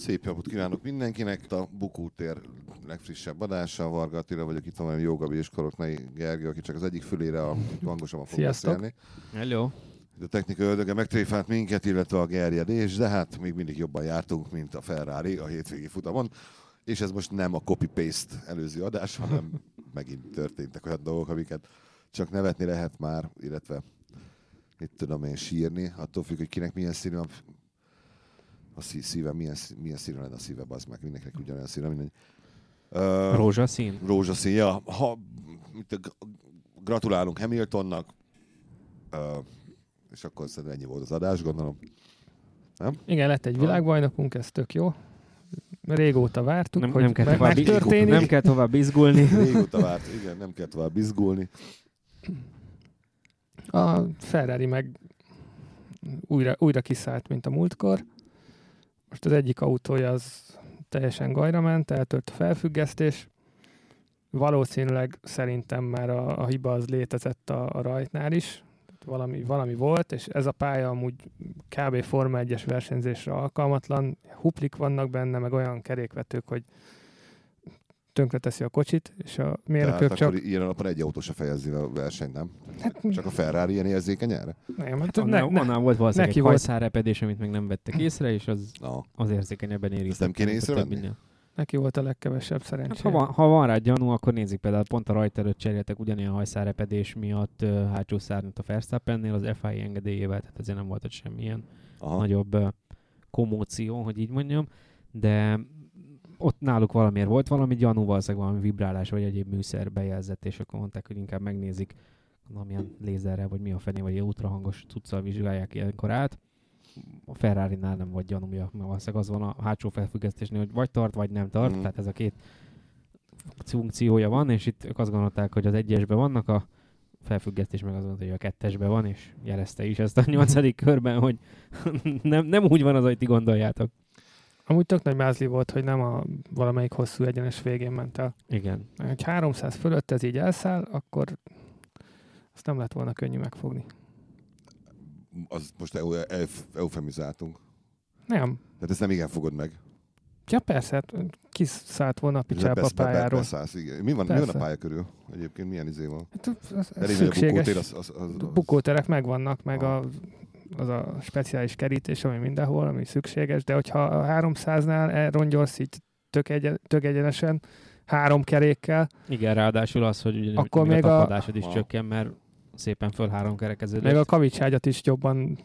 Szép napot kívánok mindenkinek. A Bukótér legfrissebb adása. Varga Attila vagyok, itt van velem Jogabi és Koroknai Gergő, aki csak az egyik fülére a hangosabban fog Sziasztok. beszélni. Hello. A technika ördöge megtréfált minket, illetve a gerjedés, de hát még mindig jobban jártunk, mint a Ferrari a hétvégi futamon. És ez most nem a copy-paste előző adás, hanem megint történtek olyan dolgok, amiket csak nevetni lehet már, illetve mit tudom én sírni, attól függ, hogy kinek milyen színű a, a szí- szíve, milyen, milyen színű lenne a szíve, az meg mindenkinek ugyanolyan színű, mindegy. Ö, Rózsaszín. rózsaszín, ja. Ha, mit, gratulálunk Hamiltonnak, ö, és akkor szerintem ennyi volt az adás, gondolom. Igen, lett egy világbajnokunk, ez tök jó. Régóta vártuk, Nem, hogy nem, kell me- tovább, megtörténik. nem kell tovább izgulni. Régóta várt, igen, nem kell tovább izgulni. A Ferrari meg újra, újra kiszállt, mint a múltkor. Most az egyik autója az teljesen gajra ment, eltört a felfüggesztés. Valószínűleg szerintem már a, a hiba az létezett a, a rajtnál is. Tehát Valami, valami volt, és ez a pálya amúgy kb. Forma 1-es versenyzésre alkalmatlan. Huplik vannak benne, meg olyan kerékvetők, hogy tönkreteszi a kocsit, és a Tehát mérnökök csak... akkor ilyen alapon egy autó se fejezi a versenyt, nem? Hát, Csak a Ferrari ilyen érzékeny erre? nem, hát Annál, ne, ne, annál volt valószínűleg neki egy volt- hajszárepedés, amit még nem vettek észre, és az, Na, az érzékenyebben érintett. nem kéne észrevenni? neki volt a legkevesebb Hát, szerencsé. ha, van, ha van rá gyanú, akkor nézzük például pont a rajt előtt cseréltek ugyanilyen hajszárepedés miatt uh, hátsó szárnyat a Verstappennél az FIA engedélyével, tehát ezért nem volt ott semmilyen aha. nagyobb uh, komóció, hogy így mondjam, de ott náluk valamiért volt valami gyanú, valószínűleg valami vibrálás vagy egyéb műszer bejelzett, és akkor mondták, hogy inkább megnézik valamilyen lézerrel, vagy mi a fené, vagy ultrahangos cuccal vizsgálják ilyenkor át. A Ferrari-nál nem volt gyanúja, mert valószínűleg az van a hátsó felfüggesztésnél, hogy vagy tart, vagy nem tart, Mhm. tehát ez a két funkciója van, és itt ők azt gondolták, hogy az egyesben vannak, a felfüggesztés meg az volt, hogy a kettesben van, és jelezte is ezt a nyolcadik körben, hogy nem, nem úgy van az, hogy ti gondoljátok. Amúgy tök nagy mázli volt, hogy nem a valamelyik hosszú egyenes végén ment el. Igen. Ha 300 fölött ez így elszáll, akkor azt nem lett volna könnyű megfogni. Az most eu- euf- eufemizáltunk. Nem. Tehát ezt nem igen fogod meg. Ja persze, hát kiszállt volna a picsába a pályáról. beszállsz, igen. Mi van, mi van a Persze. pálya körül? Egyébként milyen izé van? Hát az- az Elég a szükséges. bukótér, az, az, az, az, Bukóterek megvannak, meg Ah. a, az a speciális kerítés, ami mindenhol, ami szükséges, de hogyha a 300-nál elrongyolsz így tök, egyen, tök egyenesen, három kerékkel, Igen, ráadásul az, hogy ugye, Akkor még még a a- tapadásod is Aha. csökken, mert szépen föl három kerekeződött. meg a kavicságyadat is jobban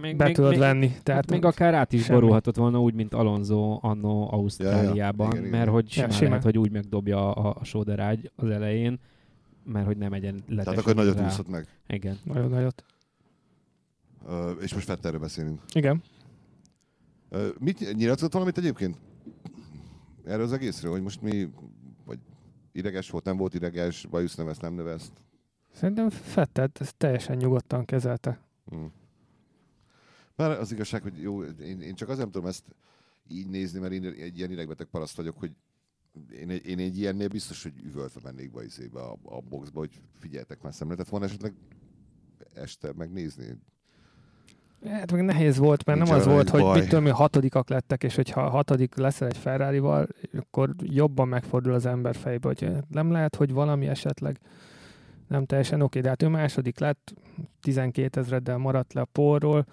még, be tudod még, venni. Tehát még akár át is semmi. borulhatott volna úgy, mint Alonso annó Ausztráliában, Igen, igen. mert hogy Ja, simán simán. lehet, hogy úgy megdobja a, a sóderágy az elején, mert hogy nem egyen Tehát akkor nagyot rá. úszott meg. Igen. nagyon nagyot. És most Fetterről beszélünk. Igen. Mit nyilatkozott valamit egyébként? Erről az egészről, hogy most mi, vagy ideges volt, nem volt ideges, bajusz neveszt, nem nevezt. Szerintem Fettet ezt teljesen nyugodtan kezelte. Hm. Bár az igazság, hogy jó, én, én csak azért nem tudom ezt így nézni, mert én egy ilyen idegbeteg paraszt vagyok, hogy én, egy- én egy ilyennél biztos, hogy üvöltve mennék be, izébe, a, a boxba, hogy figyeltek már szemletet volna esetleg este megnézni. Hát meg nehéz volt, mert Nincs nem az volt, hogy baj. mit tudom, hatodikak lettek, és hogyha hatodik leszel egy ferrari akkor jobban megfordul az ember fejbe, hogy nem lehet, hogy valami esetleg nem teljesen oké, de hát ő második lett, 12 ezreddel maradt le a porról,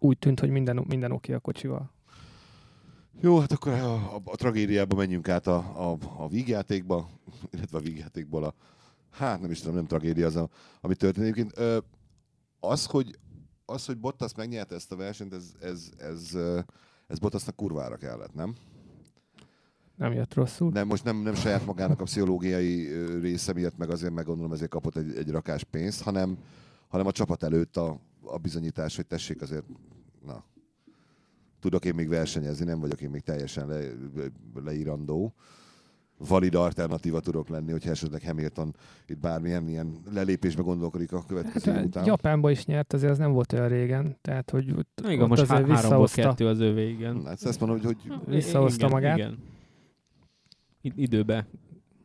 úgy tűnt, hogy minden, minden oké a kocsival. Jó, hát akkor a, a, a tragédiába menjünk át a, a, a vígjátékba, illetve a vígjátékból a, hát nem is tudom, nem tragédia az, a, ami történik. Ö, az, hogy, az, hogy Bottas megnyerte ezt a versenyt, ez, ez, ez, ez Bottasnak kurvára kellett, nem? Nem jött rosszul. Nem, most nem, nem saját magának a pszichológiai része miatt, meg azért meg gondolom ezért kapott egy, egy rakás pénzt, hanem, hanem a csapat előtt a, a bizonyítás, hogy tessék azért, na, tudok én még versenyezni, nem vagyok én még teljesen le, leírandó. Valid alternatíva tudok lenni, hogyha esetleg Hamilton itt bármilyen ilyen lelépésbe gondolkodik a következő Hát, után. Japánban is nyert, azért ez nem volt olyan régen, tehát hogy ott, Igen, ott most azért visszahozta. kettő az övé, igen. Hát ezt mondom, hogy, hogy Visszahozta igen, magát. Igen. Időbe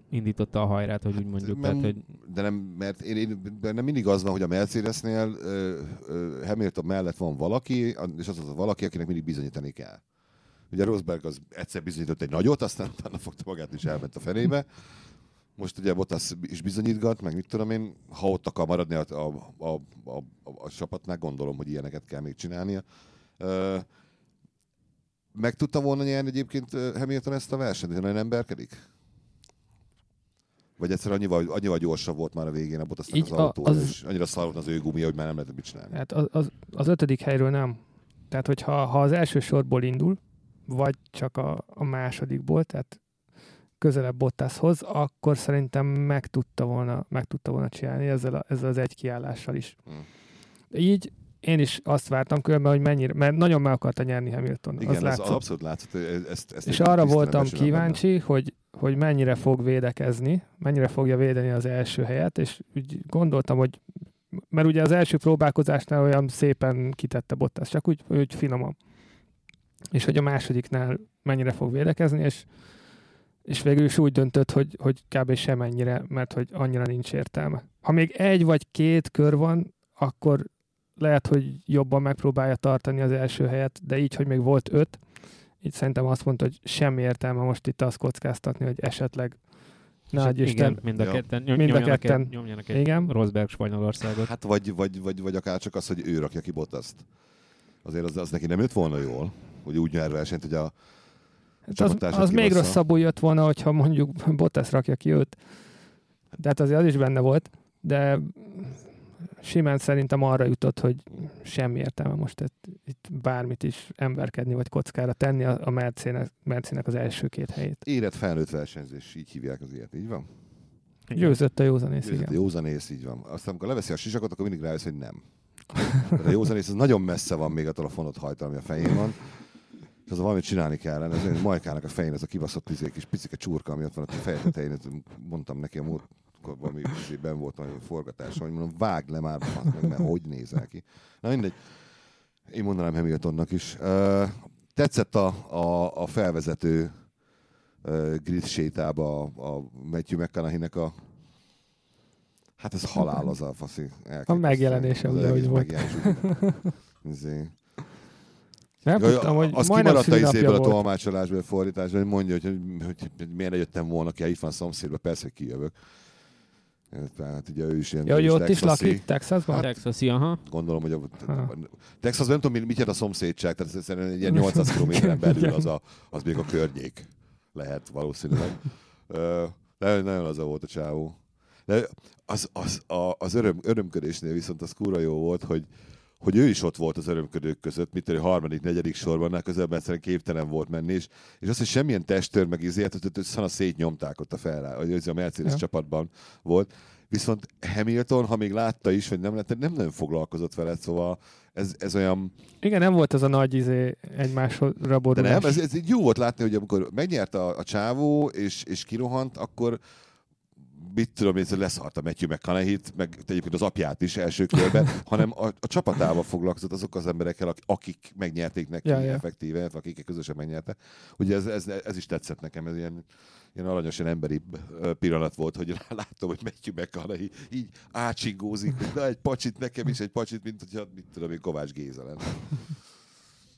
indította a hajrát, hogy úgy mondjuk. nem, Tehát, hogy de nem, mert én, én, bennem mindig az van, hogy a Mercedesnél ö, ö, Hamilton mellett van valaki, és az az a valaki, akinek mindig bizonyítani kell. Ugye Rosberg az egyszer bizonyított egy nagyot, aztán utána fogta magát is elment a fenébe. Most ugye Bottas is bizonyítgat, meg mit tudom én, ha ott akar maradni a, a, a, a, a, csapatnál, gondolom, hogy ilyeneket kell még csinálnia. Ö, meg tudta volna nyerni egyébként Hamilton ezt a versenyt, hogy nagyon emberkedik? Vagy egyszer annyival, annyival gyorsabb volt már a végén a Bottasnak Így az a- autó, az- és annyira szar az ő gumia, hogy már nem lehetett mit csinálni. Hát az, az, az ötödik helyről nem. Tehát, hogyha ha az első sorból indul, vagy csak a, a másodikból, tehát közelebb Bottashoz, akkor szerintem meg tudta volna, meg tudta volna csinálni ezzel, a, ezzel az egy kiállással is. Hmm. Így én is azt vártam különben, hogy mennyire, mert nagyon meg akarta nyerni Hamilton. Igen, az ez látszott. abszolút látszott, ezt, ezt És arra voltam besülöm benne. kíváncsi, hogy, hogy mennyire fog védekezni, mennyire fogja védeni az első helyet, és úgy gondoltam, hogy mert ugye az első próbálkozásnál olyan szépen kitette Bottas, csak úgy, úgy finoman. És hogy a másodiknál mennyire fog védekezni, és, és végül is úgy döntött, hogy, hogy kb. semennyire, mert hogy annyira nincs értelme. Ha még egy vagy két kör van, akkor lehet, hogy jobban megpróbálja tartani az első helyet, de így, hogy még volt öt, így szerintem azt mondta, hogy semmi értelme most itt azt kockáztatni, hogy esetleg Nagy És Isten. Igen, mind a Ja. ketten. Nyom, Mind a nyomjanak ketten. Egy, nyomjanak egy Igen. Rosberg Spanyolországot. Hát vagy, vagy, vagy, vagy akár csak az, hogy ő rakja ki Bottaszt. Azért az, az neki nem jött volna jól, hogy úgy nyer versenyt, hogy a Hát az, az még rosszabbul jött volna, hogyha mondjuk Bottas rakja ki őt. De hát azért az is benne volt, de simán szerintem arra jutott, hogy semmi értelme most itt, itt bármit is emberkedni, vagy kockára tenni a, a Mercének, Mercének az első két helyét. érett felnőtt versenyzés, így hívják az ilyet, így van? Győzött a józanész, Győzött a igen. józanész, így van. Aztán amikor leveszi a sisakot, akkor mindig rájössz, hogy nem. Mert a józanész az nagyon messze van még attól a fonott hajtól, ami a fején van. És az valamit csinálni kellene. Ez olyan Majkának a fején ez a kibaszott izé, kis picike csurka, ami ott van a feje tetején. Mondtam neki a múlt valami ben volt valami forgatás, hogy mondom, vágd le már, meg, mert hogy nézel ki. Na mindegy. Én mondanám Hamiltonnak is. Tetszett a, a, a felvezető grid sétába a, a Matthew McConaughey-nek a Hát ez halál az a faszi. A megjelenése ugye, hogy volt. megjelenés, Izé. Nem Jaj, tudtam, hogy az majdnem kimaradt a izéből a tolmácsolásból, a fordításból, hogy mondja, hogy, hogy, hogy miért jöttem volna ki, hát itt van a szomszédban, persze, hogy kijövök. Tehát ugye ő is ilyen Ja, hogy ott is lakik, Texasban? Texasi, aha. Gondolom, hogy a, Ha. Texas nem tudom, mit jelent a szomszédság, tehát ez szerintem egy ilyen 800 kilométeren belül az, a, az még a környék lehet valószínűleg. De nagyon az volt a csávó. De az, az, a, az öröm, örömködésnél viszont az kúra jó volt, hogy, hogy ő is ott volt az örömködők között, mit tudom, harmadik, negyedik sorban, mert közelben egyszerűen képtelen volt menni, és, és azt, hogy semmilyen testőr meg izért, hogy hogy szana szétnyomták ott a fel, hogy ez a Mercedes Ja. csapatban volt. Viszont Hamilton, ha még látta is, hogy nem lett, nem nagyon foglalkozott vele, szóval ez, ez olyan... Igen, nem volt az a nagy izé egymásra De borulás. nem, ez, ez jó volt látni, hogy amikor megnyerte a, a csávó, és, és kirohant, akkor mit tudom, én, leszart a Matthew McConaughey-t, meg egyébként az apját is első körben, hanem a, a csapatával foglalkozott azok az emberekkel, ak- akik megnyerték neki Ja, ja, effektíve, akik közösen megnyerte. Ugye ez, ez, ez, is tetszett nekem, ez ilyen, ilyen aranyosan emberi pillanat volt, hogy láttam, hogy Matthew McConaughey így átsingózik, hogy na egy pacsit nekem is, egy pacsit, mint hogyha, mit tudom én, Kovács Géza lenne.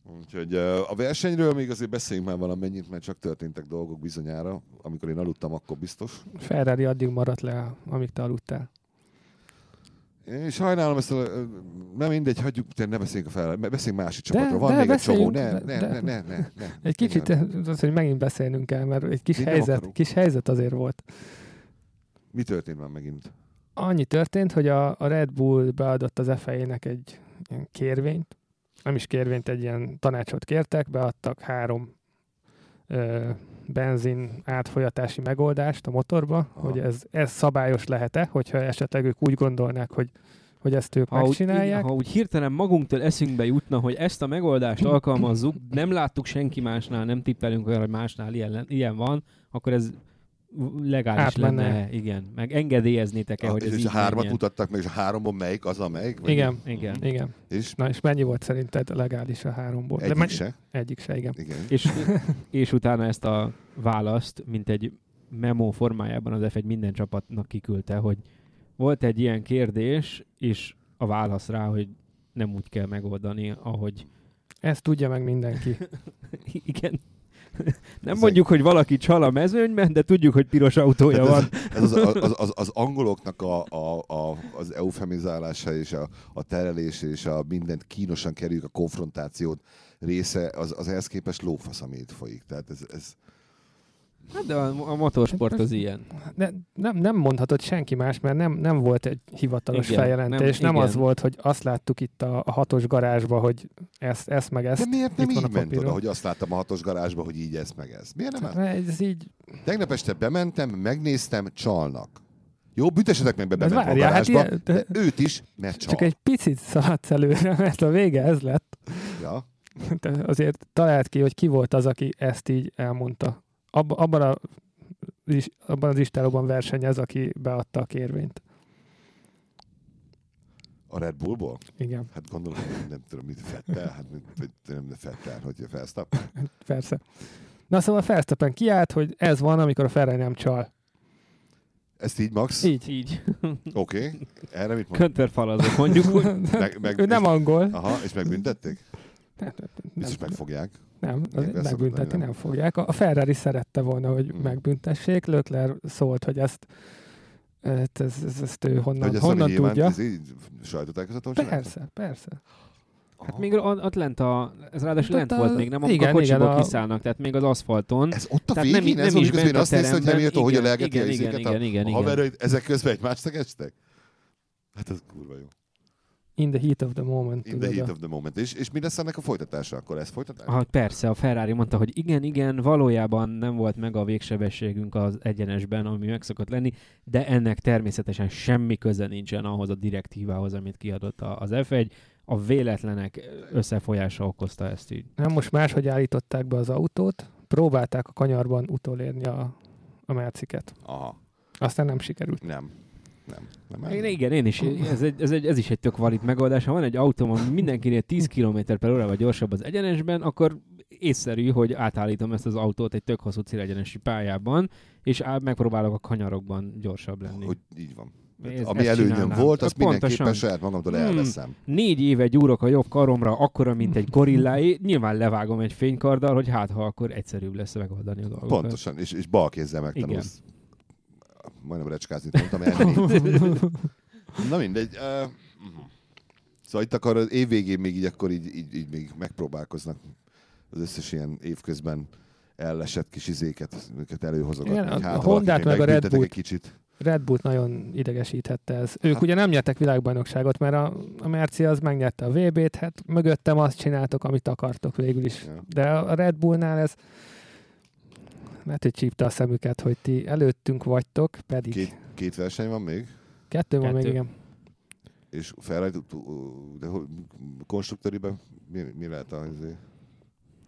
Úgyhogy a versenyről még azért beszéljünk már valamennyit, mert csak történtek dolgok bizonyára. Amikor én aludtam, akkor biztos. Ferrari addig maradt le, amíg te aludtál. Én sajnálom ezt a... Nem mindegy, hagyjuk, te ne beszéljünk a fel, beszéljünk másik csapatról. Van de még egy csomó. beszéljünk, Ne, de- ne, ne, ne, ne, ne. Egy kicsit, az, hogy megint beszélnünk kell, mert egy kis Én helyzet, kis helyzet azért volt. Mi történt már megint? Annyi történt, hogy a, a Red Bull beadott az FIA-nek egy kérvényt, nem is kérvényt, egy ilyen tanácsot kértek, beadtak három ö, benzin átfolyatási megoldást a motorba, Aha. hogy ez, ez szabályos lehet-e, hogyha esetleg ők úgy gondolnák, hogy, hogy ezt ők Ha úgy, megcsinálják. ha úgy hirtelen magunktól eszünkbe jutna, hogy ezt a megoldást alkalmazzuk, nem láttuk senki másnál, nem tippelünk olyan, hogy másnál ilyen, ilyen van, akkor ez legális Át lenne. Igen, meg engedélyeznétek-e, hogy ez és így a hármat menjen? mutattak meg, és a háromban melyik az a melyik? Vagy Igen, Igen. igen. És Na és mennyi volt szerinted legális a háromból? Egyik mennyi- se. Egyik se, igen. Igen. És, és utána ezt a választ, mint egy memo formájában az F1 minden csapatnak kiküldte, hogy volt egy ilyen kérdés, és a válasz rá, hogy nem úgy kell megoldani, ahogy Ezt tudja meg mindenki. Igen. Nem Ez mondjuk, hogy valaki csal a mezőnyben, de tudjuk, hogy piros autója van. Ez az, az, az, az angoloknak a, a, a, az eufemizálása és a, a terelés és a mindent kínosan kerüljük a konfrontációt része, az, az ehhez képest lófasz, ami itt folyik. Tehát ez, ez Hát de a, a motorsport az ilyen. Ne, nem, nem mondhatod senki más, mert nem, nem volt egy hivatalos Igen, feljelentés. nem- Nem, az volt, hogy azt láttuk itt a, a hatos garázsba, hogy ezt, ezt meg ezt. De miért nem így a ment oda, hogy azt láttam a hatos garázsba, hogy így ez meg ez? Miért nem? Tehát Ez így, Tegnap este bementem, megnéztem, csalnak. Jó, büntessetek meg be, de bement a várjál, hát garázsba, ilyen, de de őt is, mert csal. csak egy picit szaladsz előre, mert a vége ez lett. Ja. De azért talált ki, hogy ki volt az, aki ezt így elmondta. Abba, abban, a, is- abban az istálóban versenyez, aki beadta a kérvényt. A Red Bullból? Igen, Hát gondolom, hogy nem tudom, mit Fettel, hát mit, vagy nem Fettel, hogy Felsztap. persze. Na szóval Verstappen kiállt, hogy ez van, amikor a Ferrari nem csal. Ezt így, Max? Így. Így. Oké. Okay. Erre mit mondjuk úgy. Meg, meg, ő nem angol. Aha, és megbüntették? Nem, Biztos megfogják. Nem, Igen, megbüntetni beszokott, nem fogják. A Ferrari szerette volna, hogy Mm. megbüntessék. Lökler szólt, hogy ezt, ezt, ezt, ezt, ezt ő honnan, hogy ezt honnan nem nyilván, tudja. ez így sajtótájékoztatón csinálta? Persze, persze. Hát még ott, lent a, ez ráadásul Hát lent ott a- volt még, nem? Amikor igen, a kocsiból igen, a- kiszállnak, tehát még az aszfalton. Ez ott a Tehát végén? nem- ez nem is közben a azt néztem, hogy teremben. Hamilton hogyan Igen, lelgeti a igen, izéket, igen, a, igen, a igen. haverjait, ezek közben egymást szegeztek? Hát ez kurva jó. In the heat of the moment. In the heat a- of the moment. És, és mi lesz ennek a folytatása? Akkor ez folytatás? Ah, persze, a Ferrari mondta, hogy igen, igen, valójában nem volt meg a végsebességünk az egyenesben, ami meg szokott lenni, de ennek természetesen semmi köze nincsen ahhoz a direktívához, amit kiadott a- az F1. A véletlenek összefolyása okozta ezt így. Nem, most máshogy állították be az autót, próbálták a kanyarban utolérni a, a merciket. Aha. Aztán nem sikerült. Nem. Nem. nem, nem. Igen, én is. Ez, egy, ez, egy, ez is egy tök valid megoldás. Ha van egy autóm, ami mindenkinél 10 km per órával gyorsabb az egyenesben, akkor észszerű, hogy átállítom ezt az autót egy tök hosszú célegyenesi pályában, és á, megpróbálok a kanyarokban gyorsabb lenni. Hogy így van. Ez- Ami ezt előnyöm csinálnám. volt, azt Pontosan. mindenképpen saját magamtól Hmm. elveszem. Négy éve gyúrok a jobb karomra, akkora, mint egy gorilláé, nyilván levágom egy fénykarddal, hogy hát ha akkor egyszerűbb lesz megoldani a dolgokat. Pontosan, és, és bal kézzel megtanulsz. Majdnem recskázni mondtam, elmenni. Na mindegy. Uh, szóval itt akkor az év végén még így, akkor így, így, így még megpróbálkoznak az összes ilyen évközben ellesett kis izéket, őket előhozogatni. Igen, hogy a hát, Hondát meg a Red egy kicsit. Red Bullt nagyon idegesíthette ez. Ők Hát- ugye nem nyertek világbajnokságot, mert a, a Merci az megnyerte a VB-t, hát mögöttem azt csináltok, amit akartok végül is. Ja. De a Red Bullnál ez lehet, hogy csípte a szemüket, hogy ti előttünk vagytok, pedig Két, két verseny van még, kettő van még, igen. és Ferrari, de hol- konstruktőriben mi, mi lehet az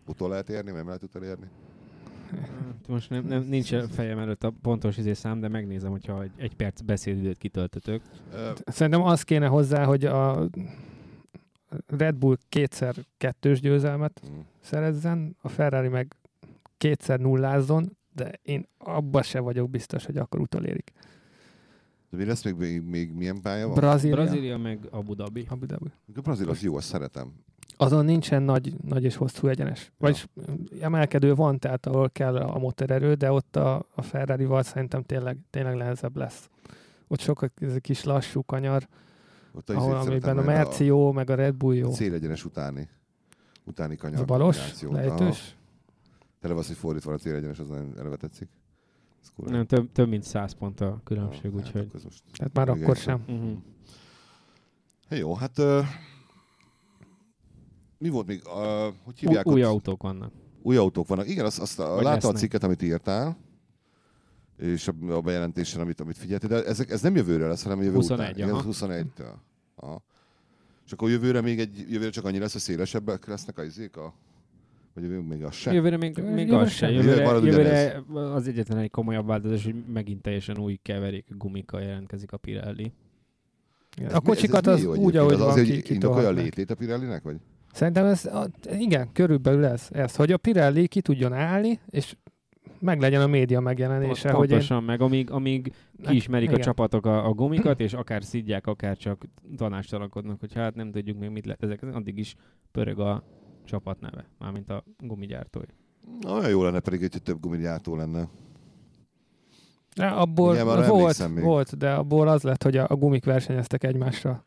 utol lehet érni, nem lehet utolérni? Hát Most nem, nem, nincs a fejem előtt a pontos izé szám, de megnézem, hogyha egy, egy perc beszédidőt kitöltötök. Szerintem az kéne hozzá, hogy a Red Bull kétszer kettős győzelmet mm. szerezzen, a Ferrari meg kétszer nullázzon, de én abban se vagyok biztos, hogy akkor utolérik. De mi lesz még, még, még milyen pálya van? Brazília. Brazília meg Abu Dhabi. Abu Dhabi. A Brazil az jó, azt szeretem. Azon nincsen nagy, nagy és hosszú egyenes. Vagyis emelkedő van, tehát ahol kell a motorerő, de ott a, a Ferrari-val szerintem tényleg, tényleg nehezebb lesz. Ott sokkal ez egy kis lassú kanyar, Ott a ahol amiben a Merci jó, meg a Red Bull jó. A célegyenes utáni. Utáni Ez kanyar. a balos, kombináció. Aha. Tele az, hogy fordítva van a célegyenes, az nagyon eleve tetszik. Nem, több, több mint 100 pont a különbség, Ja, úgyhogy... hát most... Tehát már akkor igen. sem. Uh-huh. Hey, jó, hát... Uh, mi volt még? Uh, hogy hívják? Új ott? autók vannak. Új autók vannak. Igen, azt, azt a, láttam a cikket, amit írtál, és a, a bejelentésen, amit, amit figyeltél, de ezek, ez nem jövőre lesz, hanem jövő 21, után. Igen, aha. az 21 -től. Aha. És akkor jövőre még egy, jövőre csak annyi lesz, hogy szélesebbek lesznek a izék, a, vagy még az sem. Jövőre még, még jövőre az se. sem. Jövőre Jövőre, jövőre az egyetlen egy komolyabb változás, hogy megint teljesen új keverék gumikkal jelentkezik a Pirelli. A kocsikat az jó úgy, ahogy az van, azért, ki, hogy indokolja a létét a Pirellinek, vagy? Szerintem ez, a, igen, körülbelül ez, ez, hogy a Pirelli ki tudjon állni, és meg legyen a média megjelenése, hogy én... Pontosan, meg amíg, amíg kiismerik a csapatok a, a gumikat, és akár szidják, akár csak tanástalankodnak, hogy hát nem tudjuk még mit lehet ezek, addig is pörög a csapat neve, mármint a gumigyártói. Olyan jó lenne pedig, hogyha több gumigyártó lenne. De abból Igen, volt, még. volt, de abból az lett, hogy a, a gumik versenyeztek egymással.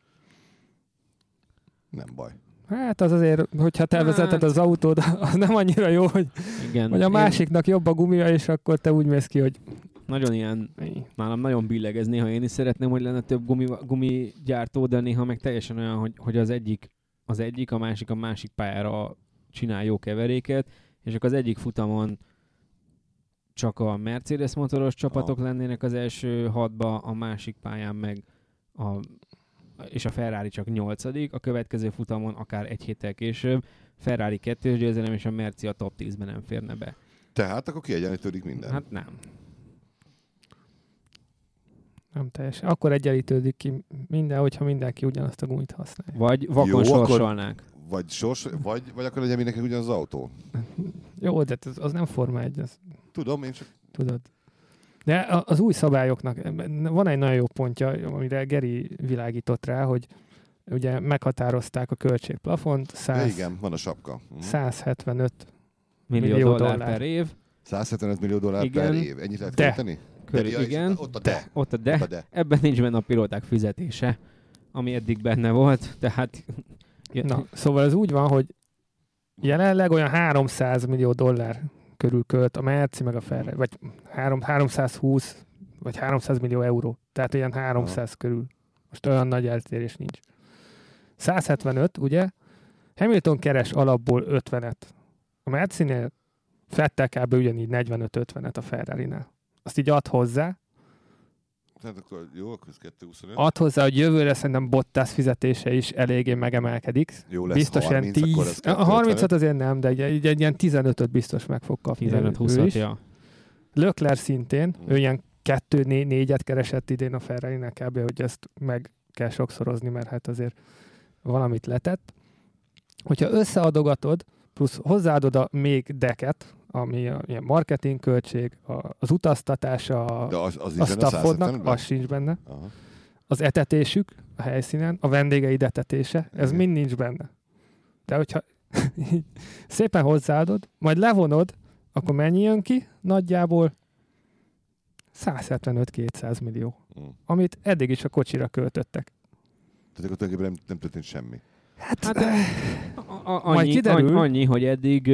Nem baj. Hát az azért, hogyha te vezeted Hát- az autód, az nem annyira jó, hogy, Igen. hogy a én másiknak jobb a gumia, és akkor te úgy mész ki, hogy Nagyon ilyen, nálam nagyon billeg ez néha én is szeretném, hogy lenne több gumi, gumigyártó, de néha meg teljesen olyan, hogy, hogy az egyik az egyik, a másik a másik pályára csinál jó keveréket, és akkor az egyik futamon csak a Mercedes motoros csapatok Aha. lennének az első hatba, a másik pályán meg a, és a Ferrari csak nyolcadik, a következő futamon akár egy héttel később Ferrari kettős győzelem, és a Merci a top 10-ben nem férne be. Tehát akkor kiegyenlítődik minden. Hát nem. Nem teljesen. Akkor egyenlítődik ki minden, hogyha mindenki ugyanazt a gumit használja. Vagy vakon Jó, akkor- sorsolnák. Vagy, sors, vagy, vagy akkor legyen mindenki ugyanaz az autó. Jó, de az, az nem Forma 1, az, Tudom, én csak tudod. De az új szabályoknak van egy nagyon jó pontja, amire Geri világított rá, hogy ugye meghatározták a költségplafont, ja, 100, igen, van a sapka. Mhm. 175 Millió, Millió dollár, dollár. per év. 175 millió dollár Igen. per év. Ennyit lehet De. költeni? Körül, ja, igen. Ott a de. Ott a Ott a de. de. Ebben nincs benne a pilóták fizetése, ami eddig benne volt, tehát Na, szóval ez úgy van, hogy jelenleg olyan 300 millió dollár körül költ a Merci meg a Ferrari, vagy 3, 320 vagy 300 millió euró. Tehát ilyen 300 körül. Most olyan nagy eltérés nincs. 175, ugye? Hamilton keres alapból 50-et. A Mercinél Fettel kb. ugyanígy 45-50-et a Ferrari-nál. Azt így ad hozzá, Tehát akkor jó, akkor ez 225. ad hozzá, hogy jövőre szerintem Bottas fizetése is eléggé megemelkedik. Jó lesz biztos 30, ilyen 10. akkor ez A 30 azért nem, de egy, egy, egy ilyen 15-öt biztos meg fog kapni. ő 15-20 is. ja. Leclerc szintén, Mm. ő ilyen 2-4-et keresett idén a ferrari kb. hogy ezt meg kell sokszorozni, mert hát azért valamit letett. Hogyha összeadogatod, plusz hozzáadod a még deket, ami a ilyen marketing költség, a, az utaztatása, De a, az, az a a staffodnak, 175-ben? az sincs benne. Aha. Az etetésük a helyszínen, a vendégeid etetése, ez Igen. mind nincs benne. De hogyha szépen hozzáadod, majd levonod, akkor mennyi jön ki? Nagyjából 175-200 millió, Mm. amit eddig is a kocsira költöttek. Tehát akkor tulajdonképpen nem, nem történt semmi. Hát, Hát, A, a, Majd annyi, kiderül. annyi, annyi, hogy eddig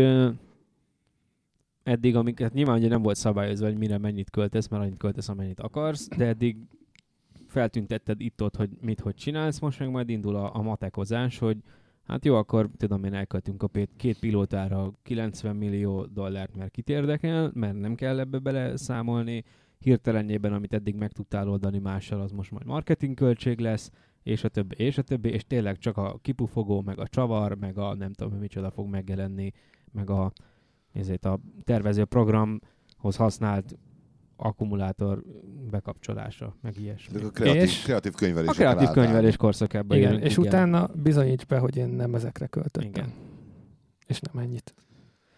eddig, amiket nyilván ugye nem volt szabályozva, hogy mire mennyit költesz, mert annyit költesz, amennyit akarsz, de eddig feltüntetted itt-ott, hogy mit, hogy csinálsz, most meg majd indul a, a matekozás, hogy hát jó, akkor tudom én elköltünk a két pilótára 90 millió dollárt, mert kit érdekel, mert nem kell ebbe bele számolni, hirtelenjében, amit eddig meg tudtál oldani mással, az most majd marketingköltség lesz, és a többi, és a többi, és tényleg csak a kipufogó, meg a csavar, meg a nem tudom, micsoda fog megjelenni, meg a, ezért a tervező programhoz használt akkumulátor bekapcsolása, meg ilyesmi. De akkor kreatív, És- kreatív könyvelés. A kreatív könyvelés korszakában igen, élünk, és utána bizonyíts be, hogy én nem ezekre költöttem. Igen. És nem ennyit.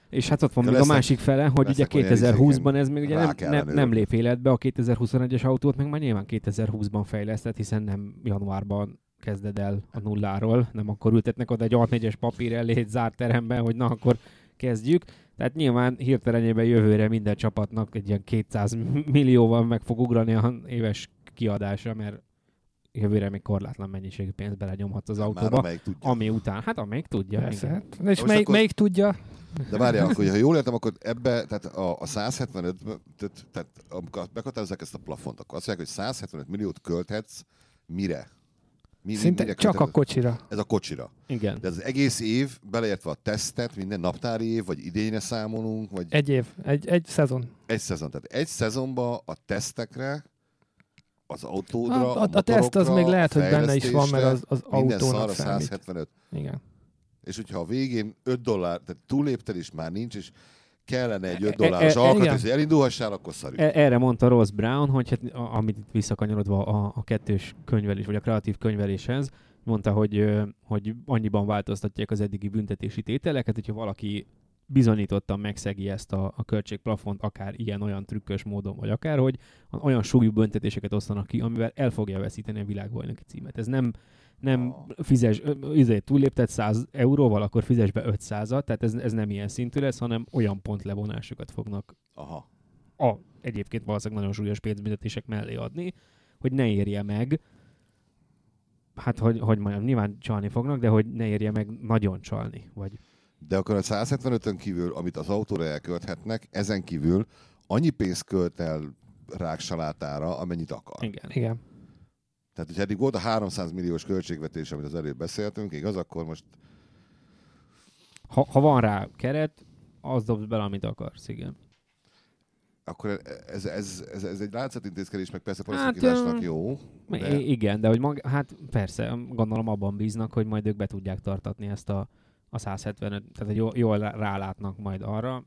És hát ott van De még a lesznek- másik fele, hogy ugye lesznek olyan 2020-ban ez még ugye nem, nem, nem lép életbe, a 2021-es autót meg már nyilván 2020-ban fejlesztett, hiszen nem januárban kezded el a nulláról, nem akkor ültetnek oda egy A4-es papír elé egy zárt teremben, hogy na akkor kezdjük. Tehát nyilván hirtelenjében jövőre minden csapatnak egy ilyen 200 millióval meg fog ugrani a éves kiadása, mert jövőre még korlátlan mennyiségű pénzt belenyomhatsz az Már autóba, amelyik tudja. ami után, hát amelyik tudja. Persze. igen. Hát, és Most melyik, akkor- melyik tudja? De várjál, akkor, ha jól értem, akkor ebbe, tehát a, a 175, tehát, tehát amikor meghatározzák ezt a plafont, akkor azt mondják, hogy 175 milliót költhetsz mire? Mi, mi- Szinte mire csak a kocsira. Ez a kocsira. Igen. De ez az egész év, beleértve a tesztet, minden naptári év, vagy idényre számolunk, vagy egy, év, egy, egy szezon. egy szezon. Tehát egy szezonban a tesztekre, az autódra, A, a, a, a teszt az még lehet, hogy benne is van, mert az, az minden autónak számít. 175. Igen. És hogyha a végén 5 dollár, tehát túlépted is már nincs, és kellene egy 5 E- dolláros e- e- alkatrész, hogy elindulhassál, akkor szarjuk. E- Erre mondta Ross Brown, hogy hát, a- amit itt visszakanyarodva a, a kettős könyvelés, vagy a kreatív könyveléshez, mondta, hogy, hogy annyiban változtatják az eddigi büntetési tételeket, hogyha valaki bizonyítottan megszegi ezt a, a költségplafont, akár ilyen-olyan trükkös módon, vagy akár, hogy olyan súlyú büntetéseket osztanak ki, amivel el fogja veszíteni a világbajnoki címet. Ez nem, nem Ah. fizes, izé, túllépted 100 euróval, akkor fizes be 500-at, tehát ez, ez nem ilyen szintű lesz, hanem olyan pontlevonásokat fognak Aha. a egyébként valószínűleg nagyon súlyos pénzbüntetések mellé adni, hogy ne érje meg, hát hogy, hogy mondjam, nyilván csalni fognak, de hogy ne érje meg nagyon csalni, vagy De akkor a 175-ön kívül, amit az autóra elkölthetnek, ezen kívül annyi pénzt költ el ráksalátára, amennyit akar. igen. Igen. Tehát, hogy eddig volt a 300 milliós költségvetés, amit az előbb beszéltünk, igaz, akkor most Ha, ha van rá keret, az dobsz bele, amit akarsz, igen. akkor ez, ez, ez, ez egy látszatintézkedés, meg persze Hát, paraszakításnak ö, jó. De, Igen, de hogy mag, hát persze, gondolom abban bíznak, hogy majd ők be tudják tartatni ezt a, a 175, tehát hogy jól, jól rá- rálátnak majd arra,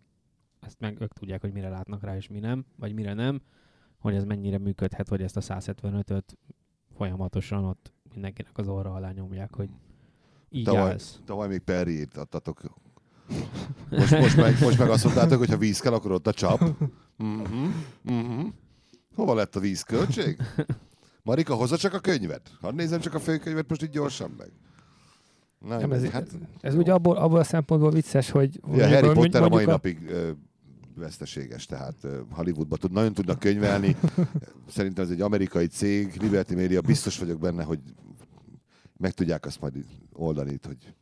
ezt meg ők tudják, hogy mire látnak rá és mi nem, vagy mire nem, hogy ez mennyire működhet, hogy ezt a 175-öt folyamatosan ott mindenkinek az orra alá nyomják, hogy így tavaly, állsz. tavaly még Perriét adtatok. Most, most, meg, most meg azt mondtátok, hogy ha víz kell, akkor ott a csap. Uh-huh, uh-huh. Hova lett a vízköltség? Marika, hozza csak a könyvet. Hadd nézem csak a főkönyvet most így gyorsan meg. Na, Nem, ez, hát, ez ugye abból, abból a szempontból vicces, hogy Ja, Harry mondjuk Potter a mai a- napig ö, veszteséges, tehát Hollywoodban tud, nagyon tudnak könyvelni. Szerintem ez egy amerikai cég, Liberty Media, biztos vagyok benne, hogy meg tudják azt majd oldani, hogy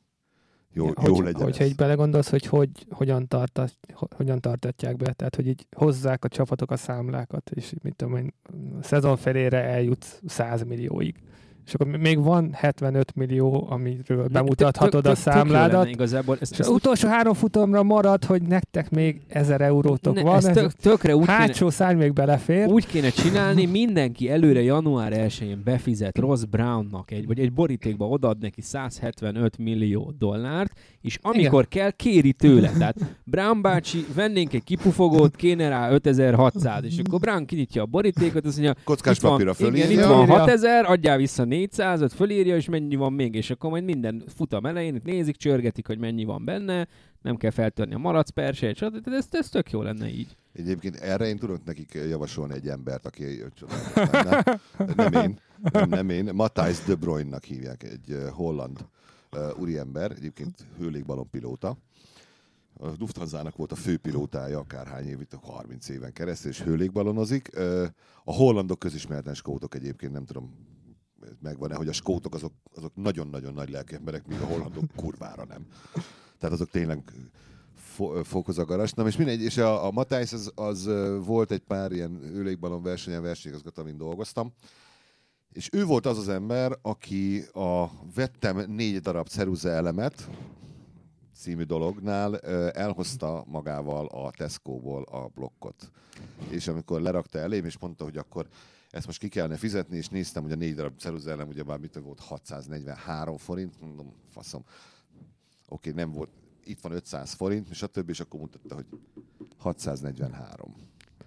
jó, Ja, jó hogy, legyen Hogyha ez. így belegondolsz, hogy, hogy hogyan, tartat, ho- hogyan tartatják be, tehát hogy így hozzák a csapatok a számlákat, és mit tudom én, a szezon felére eljut 100 millióig. És akkor még van 75 millió, amiről bemutathatod a számládat, Igazából ezt, és az utolsó három futamra marad, hogy nektek még 1000 eurótok ne, van, ez tök, tökre úgy kéne, hátsó szárny még belefér. Úgy kéne csinálni, mindenki előre január 1-én befizet Ross Brownnak egy, vagy egy borítékba odaad neki 175 millió dollárt, és amikor Igen. kell, kéri tőle. Tehát Brown bácsi, vennénk egy kipufogót, kéne rá 5600, és akkor Brown kinyitja a borítékot, azt mondja, Kockás papírra igen, fölírja. itt van Fölírja. 6000, adjál vissza 400-ot, fölírja, és mennyi van még, és akkor majd minden futam elején nézik, csörgetik, hogy mennyi van benne, nem kell feltörni a malac persét, stb. Ez, ez tök jó lenne így. Egyébként erre én tudok nekik javasolni egy embert, aki nem, én, nem, én, Matthijs de Bruyne-nak hívják, egy holland uh, úriember, egyébként hőlégballonpilóta. A Lufthansa-nak volt a főpilótája akárhány itt 30 éven keresztül, és hőlégbalonozik. Uh, a hollandok közismerten skótok egyébként, nem tudom, megvan-e, hogy a skótok azok, azok nagyon-nagyon nagy lelkemberek, míg a hollandok kurvára nem. Tehát azok tényleg fo- fokoz a garast. Na és mindegy, és a, a Matthijs az, az volt egy pár ilyen őlékbalon versenyen versenyigazgató, amin dolgoztam, és ő volt az az ember, aki a vettem négy darab ceruza elemet című dolognál elhozta magával a Tesco-ból a blokkot. És amikor lerakta elém, és mondta, hogy akkor ezt most ki kellene fizetni, és néztem, hogy a négy darab ceruza elem ugye már mit volt 643 forint, mondom, faszom. Oké, nem volt, itt van 500 forint, és a többi, és akkor mutatta, hogy 643.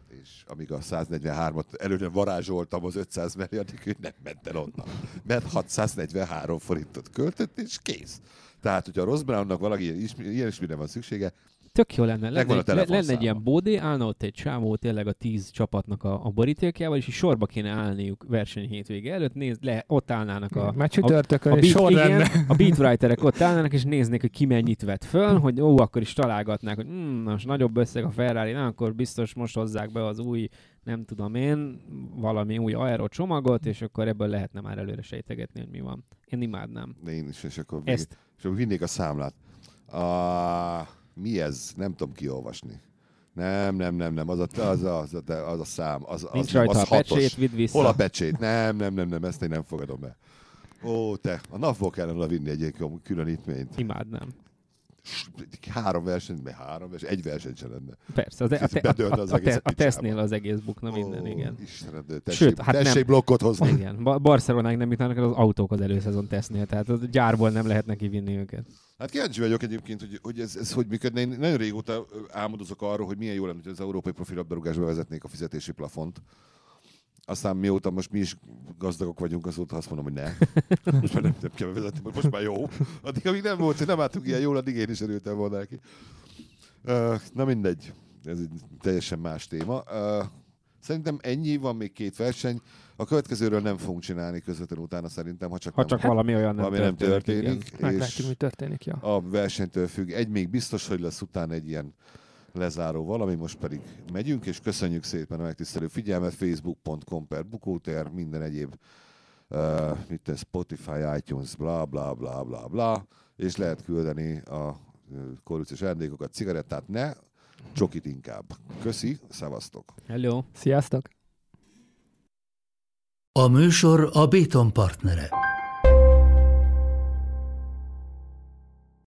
És amíg a 143-at előre varázsoltam az 500 mellé, addig ő nem ment el onnan. Mert 643 forintot költött, és kész. Tehát, hogyha a Ross Brownnak valaki ilyen, ismi- ilyen ismire van szüksége, Tök jó lenne. Lenne, a egy, le- lenne egy ilyen bódé, állna ott egy csávó tényleg a tíz csapatnak a, a borítékjával, és így sorba kéne állniuk verseny hétvége előtt, néz, le, ott állnának a, Már csütörtökön a, beat, sor igen, lenne. a beatwriterek ott állnának, és néznék, hogy ki mennyit vett föl, hogy ó, akkor is találgatnák, hogy mm, most nagyobb összeg a Ferrari, na, akkor biztos most hozzák be az új, nem tudom én, valami új aero csomagot, és akkor ebből lehetne már előre sejtegetni, hogy mi van. Én imádnám. de én is, és akkor, Ezt és akkor vinnék a számlát. A, mi ez? Nem tudom kiolvasni. Nem, nem, nem, nem, az a, az a, az a, az a szám, az, nincs rajta az a hatos. pecsét, vidd vissza. Hol a pecsét? Nem, nem, nem, nem, ezt én nem fogadom be. Ó, te, a napból kellene vinni egy különítményt. Imádnám. Három versenyben, három verseny, egy verseny sem lenne. Persze, az, a, te, a, az a, egész te, a tesztnél az egész bukna minden, igen. Istenem, de tessék, Sőt, hát nem- tessék blokkot hozni. Igen, ba- Barcelonáig nem jutnának az autók az előszezon tesznél, tehát a gyárból nem lehet neki vinni őket. Hát kíváncsi vagyok egyébként, hogy, hogy ez, ez hogy működne. Én nagyon régóta álmodozok arról, hogy milyen jó lenne, hogy az európai profilabdarúgásba vezetnék a fizetési plafont. Aztán mióta most mi is gazdagok vagyunk, azóta azt mondom, hogy ne. Most már nem, nem kell vezetni, most már jó. Addig, amíg nem volt, hogy nem álltunk ilyen jól, addig én is örültem volna neki. Uh, na mindegy, ez egy teljesen más téma. Szerintem ennyi, van még két verseny. A következőről nem fogunk csinálni közvetlenül utána szerintem, ha csak, Ha nem, csak valami olyan nem valami nem történik. történik. igen. Meglátjuk, és mi történik. Ja. a versenytől függ. Egy még biztos, hogy lesz utána egy ilyen lezáró valami, most pedig megyünk, és köszönjük szépen a megtisztelő figyelmet, facebook.com per bukóter, minden egyéb uh, mit tesz, Spotify, iTunes, bla bla bla bla bla, és lehet küldeni a korrupciós ajándékokat, cigarettát ne, csokit inkább. Köszi, szevasztok! Hello. Sziasztok! A műsor a Béton partnere.